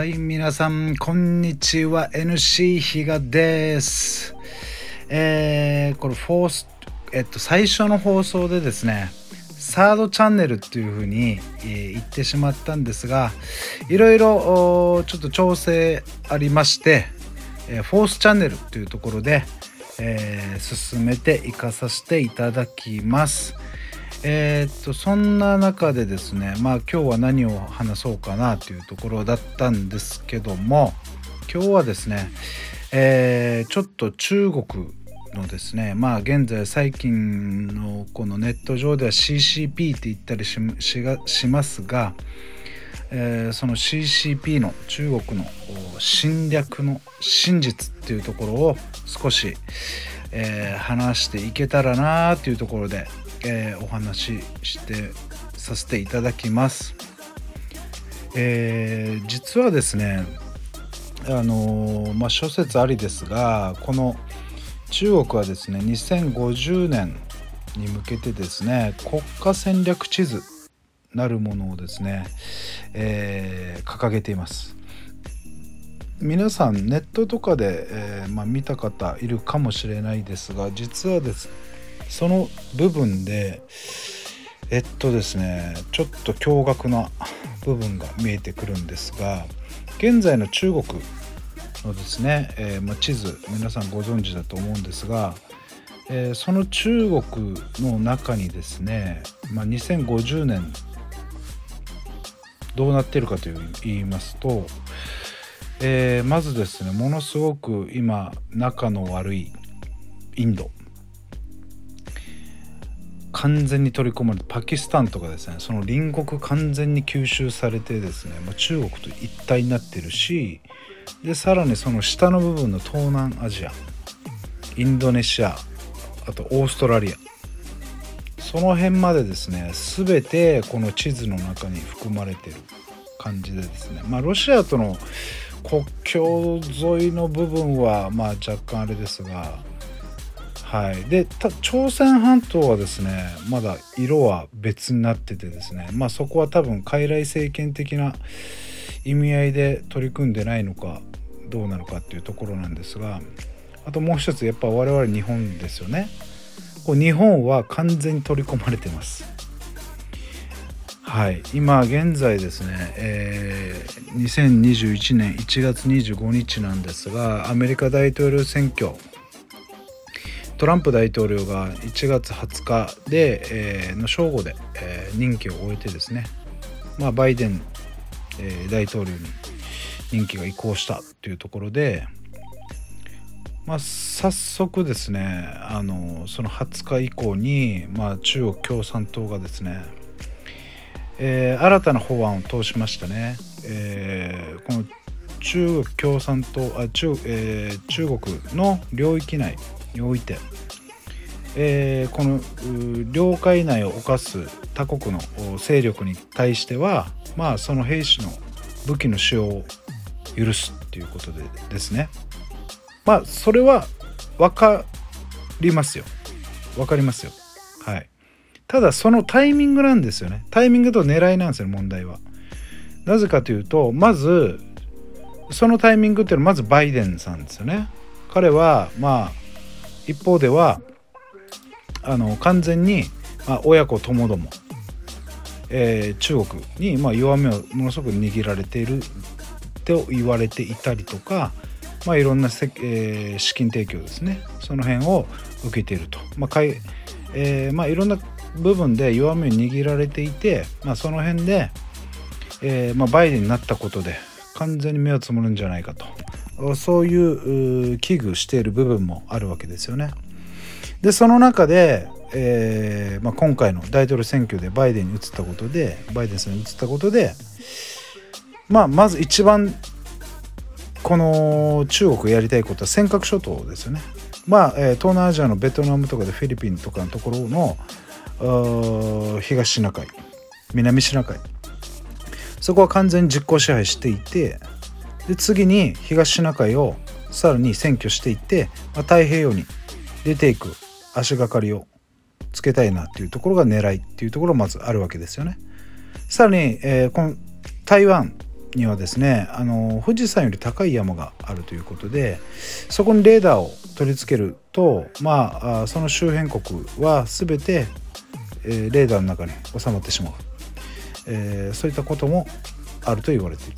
はい皆さんこんにちは NC 比嘉ですえー、これフォースえっと最初の放送でですねサードチャンネルっていう風に、えー、言ってしまったんですがいろいろちょっと調整ありまして、えー、フォースチャンネルというところで、えー、進めていかさせていただきます。えー、っとそんな中でですねまあ今日は何を話そうかなというところだったんですけども今日はですね、えー、ちょっと中国のですねまあ現在最近のこのネット上では CCP って言ったりししますが、えー、その CCP の中国の侵略の真実っていうところを少し、えー、話していけたらなというところでえー、お話ししてさせていただきます。えー、実はですねあのー、まあ、諸説ありですがこの中国はですね2050年に向けてですね国家戦略地図なるものをですね、えー、掲げています。皆さんネットとかで、えー、まあ、見た方いるかもしれないですが実はですねその部分でえっとですねちょっと驚愕な部分が見えてくるんですが現在の中国のですね、えー、まあ、地図皆さんご存知だと思うんですが、えー、その中国の中にですね、まあ、2050年どうなっているかという言いますと、えー、まずですねものすごく今仲の悪いインド。完全に取り込まれてパキスタンとかですねその隣国完全に吸収されてですね、まあ、中国と一体になってるしでさらにその下の部分の東南アジアインドネシアあとオーストラリアその辺までですね全てこの地図の中に含まれてる感じでですねまあロシアとの国境沿いの部分はまあ若干あれですがはい、で朝鮮半島はですねまだ色は別になっててですねまあそこは多分傀儡政権的な意味合いで取り組んでないのかどうなのかっていうところなんですがあともう一つやっぱ我々日本ですよね。こう日本は完全に取り込まれてます。はい。今現在ですね、えー、2021年1月25日なんですがアメリカ大統領選挙トランプ大統領が1月20日で、えー、の正午で、えー、任期を終えてですね、まあ、バイデン、えー、大統領に任期が移行したというところで、まあ、早速ですねあのその20日以降に、まあ、中国共産党がですね、えー、新たな法案を通しましたね。えー、この中国共産党あ中,、えー、中国の領域内において、えー、この領海内を侵す他国の勢力に対してはまあその兵士の武器の使用を許すっていうことでですね。まあそれは分かりますよ。分かりますよ。はい。ただそのタイミングなんですよね。タイミングと狙いなんですよ問題は。なぜかというとまずそのタイミングっていうのはまずバイデンさんですよね。彼はまあ一方ではあの完全に、まあ、親子ともども、えー、中国に、まあ、弱みをものすごく握られていると言われていたりとか、まあ、いろんなせ、えー、資金提供ですね。その辺を受けていると、まあかいえーまあ、いろんな部分で弱みを握られていて、まあ、その辺で、えーまあ、バイデンになったことで完全に目をつむるんじゃないかと。そういう危惧している部分もあるわけですよね。でその中で、えーまあ、今回の大統領選挙でバイデンに移ったことでバイデンさんに移ったことで、まあ、まず一番この中国やりたいことは尖閣諸島ですよね。まあ、え、東南アジアのベトナムとかでフィリピンとかのところの東シナ海南シナ海そこは完全に実効支配していてで次に東シナ海をさらに占拠していって、まあ、太平洋に出ていく足がかりをつけたいなっていうところが狙いっていうところがまずあるわけですよね。さらに、えー、この台湾にはですねあの富士山より高い山があるということでそこにレーダーを取り付けるとまあその周辺国は全て、えー、レーダーの中に収まってしまう、えー、そういったこともあると言われている。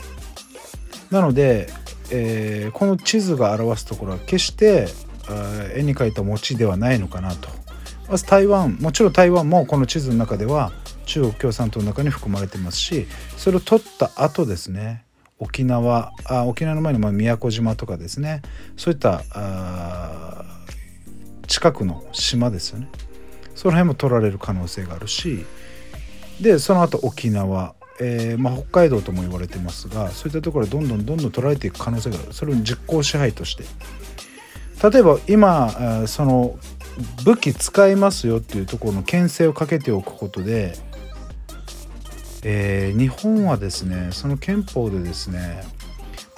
なので、えー、この地図が表すところは決して絵に描いた餅ではないのかなと。まず台湾もちろん台湾もこの地図の中では中国共産党の中に含まれてますしそれを取った後ですね沖縄あ沖縄の前に宮古島とかですねそういった近くの島ですよねその辺も取られる可能性があるしでその後沖縄、えー、まあ、北海道とも言われてますがそういったところどんどんどんどん取られていく可能性がある。それを実効支配として。例えば今その武器使いますよっていうところの牽制をかけておくことでえー、日本はですねその憲法でですね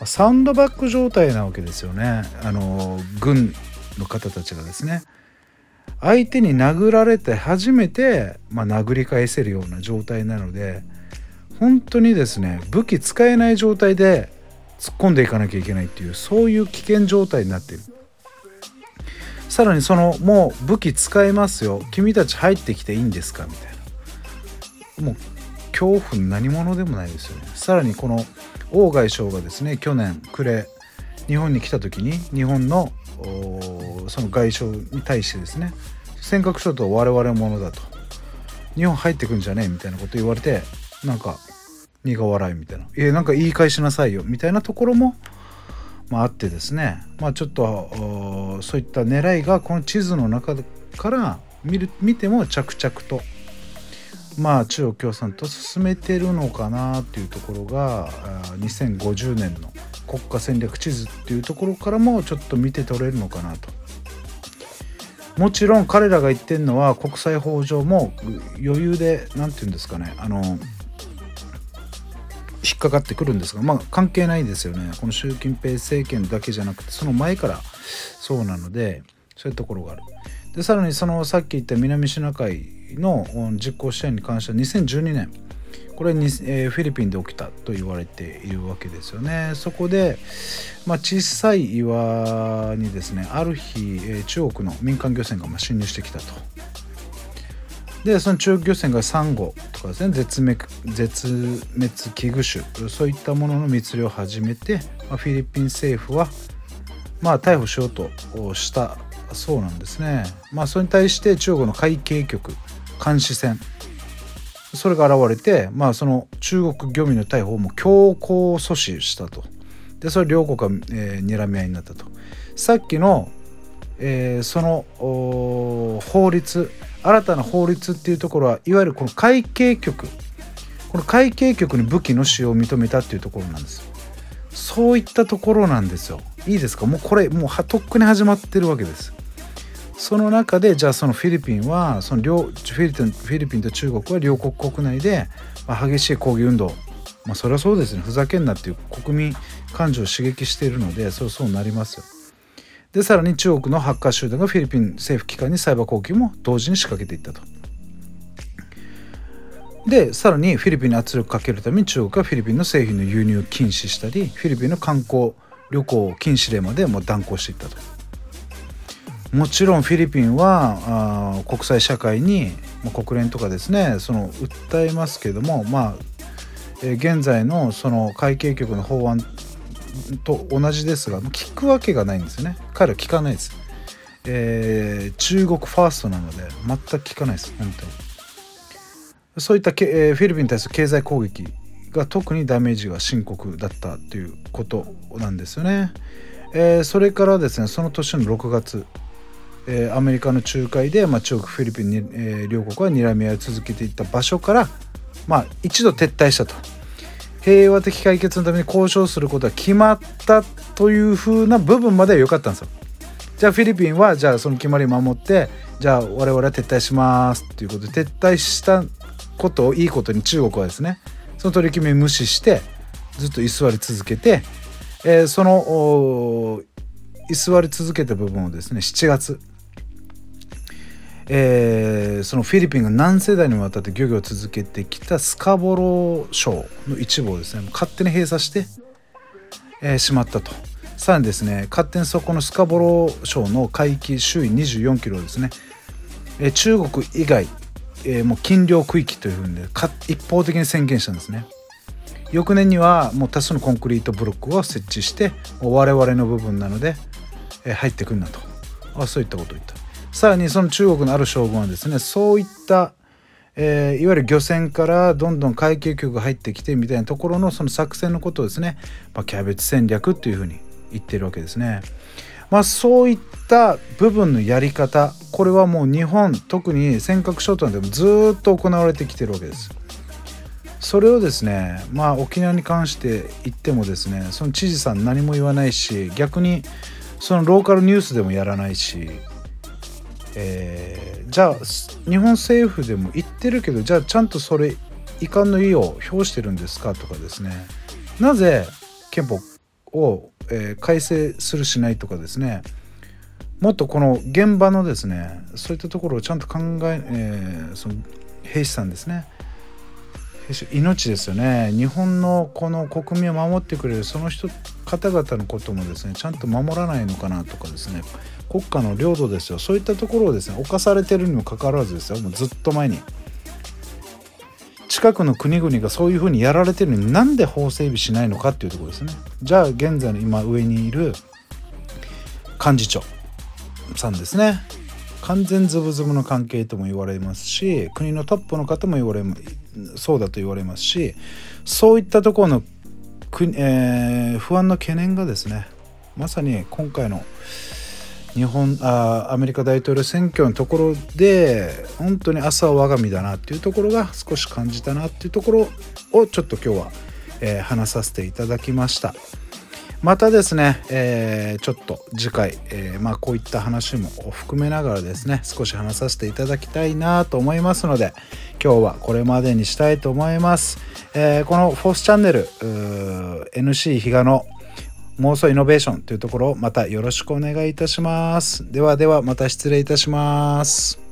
サンドバッグ状態なわけですよね。あの軍の方たちがですね。相手に殴られて初めて、まあ、殴り返せるような状態なので本当にですね武器使えない状態で突っ込んでいかなきゃいけないっていうそういう危険状態になっている。さらにそのもう武器使えますよ君たち入ってきていいんですかみたいな。もう恐怖何者でもないですよね。さらにこの王外相がですね去年暮れ日本に来た時に日本のその外相に対してですね尖閣諸島我々ものだと。日本入ってくんじゃねえみたいなこと言われてなんか苦笑いみたいな「えなんか言い返しなさいよ」みたいなところも、まあ、あってですね。まあちょっとそういった狙いがこの地図の中から見る見ても着々とまあ中国共産党進めてるのかなっていうところが2050年の国家戦略地図っていうところからもちょっと見て取れるのかなと。もちろん彼らが言ってるのは国際法上も余裕で何て言うんですかね。あのかかってくるんですがまあ関係ないですよねこの習近平政権だけじゃなくてその前からそうなのでそういうところがある。でさらにそのさっき言った南シナ海の実行支援に関しては2012年これに、えー、フィリピンで起きたと言われているわけですよね。そこで、まあ、小さい岩にですねある日、えー、中国の民間漁船がま侵入してきたと。でその中国漁船がサンゴとかですね絶滅絶滅危惧種そういったものの密漁を始めて、まあ、フィリピン政府はまあ逮捕しようとしたそうなんですね。まあそれに対して中国の海警局監視船それが現れて、まあ、その中国漁民の逮捕をも強行阻止したとでそれ両国が、えー、睨み合いになったとさっきの、えー、その法律新たな法律っていうところはいわゆるこの会計局。この会計局に武器の使用を認めたっていうところなんです。そういったところなんですよ。いいですか？もうこれもうとっくに始まってるわけです。その中でじゃあそのフィリピンはその両フィリピンフィリピンと中国は両国国内で、ま、激しい抗議運動。まあそれはそうですね。ふざけんなっていう国民感情を刺激しているのでそうそうなりますよ。でさらに中国のハッカー集団がフィリピン政府機関にサイバー攻撃も同時に仕掛けていったと。でさらにフィリピンに圧力かけるために中国はフィリピンの製品の輸入を禁止したりフィリピンの観光旅行禁止令までも断行していったと。もちろんフィリピンはあ国際社会に国連とかですねその訴えますけどもまあ、え、現在のその会計局の法案と同じですが聞くわけがないんですよね。彼は聞かないです、えー、中国ファーストなので全く聞かないです本当に。そういったけ、えー、フィリピンに対する経済攻撃が特にダメージが深刻だったということなんですよね、えー、それからですねその年の6月えー、アメリカの仲介で、まあ、中国フィリピンに、えー、両国は睨み合いを続けていった場所から、まあ、一度撤退したと。平和的解決のために交渉することは決まったというふうな部分までは良かったんですよ。じゃあフィリピンはじゃあその決まりを守ってじゃあ我々は撤退しますということで撤退したことをいいことに中国はですねその取り決め無視してずっと居座り続けて、えー、その居座り続けた部分をですね7月えー、そのフィリピンが何世代にもわたって漁業を続けてきたスカボロー礁の一部をですね勝手に閉鎖して、えー、しまったと。さらにですね勝手にそこのスカボロー礁の海域周囲24キロですね、えー、中国以外、えー、もう禁漁区域というふうに一方的に宣言したんですね。翌年にはもう多数のコンクリートブロックを設置して我々の部分なので、えー、入ってくんなと。あそういったことを言った。さらにその中国のある将軍はですねそういった、えー、いわゆる漁船からどんどん海警局が入ってきてみたいなところのその作戦のことをですね、まあ、キャベツ戦略っていうふうに言ってるわけですね。まあ、そういった部分のやり方これはもう日本特に尖閣諸島でもずっと行われてきてるわけです。それをですねまあ沖縄に関して言ってもですねその知事さん何も言わないし逆にそのローカルニュースでもやらないしえー、じゃあ日本政府でも言ってるけどじゃあちゃんとそれ遺憾の意を表してるんですかとかですね。なぜ憲法を、えー、改正するしないとかですね。もっとこの現場のですねそういったところをちゃんと考ええー、その兵士さんですね。命ですよね。日本のこの国民を守ってくれるその人方々のこともですねちゃんと守らないのかなとかですね。国家の領土ですよ。そういったところをですね侵されてるにもかかわらずですよ。もうずっと前に。近くの国々がそういうふうにやられてるのになんで法整備しないのかっていうところですね。じゃあ現在の今上にいる幹事長さんですね。完全ズブズブの関係とも言われますし国のトップの方も言われそうだと言われますしそういったところの、えー、不安の懸念がですねまさに今回の日本あアメリカ大統領選挙のところで本当に朝は我が身だなっていうところが少し感じたなっていうところをちょっと今日は、えー、話させていただきました。またですね、えー、ちょっと次回、えー、まあ、こういった話も含めながらですね少し話させていただきたいなと思いますので今日はこれまでにしたいと思います、えー、このフォースチャンネル NC 比嘉の妄想イノベーションというところをまたよろしくお願いいたします。ではではまた失礼いたします。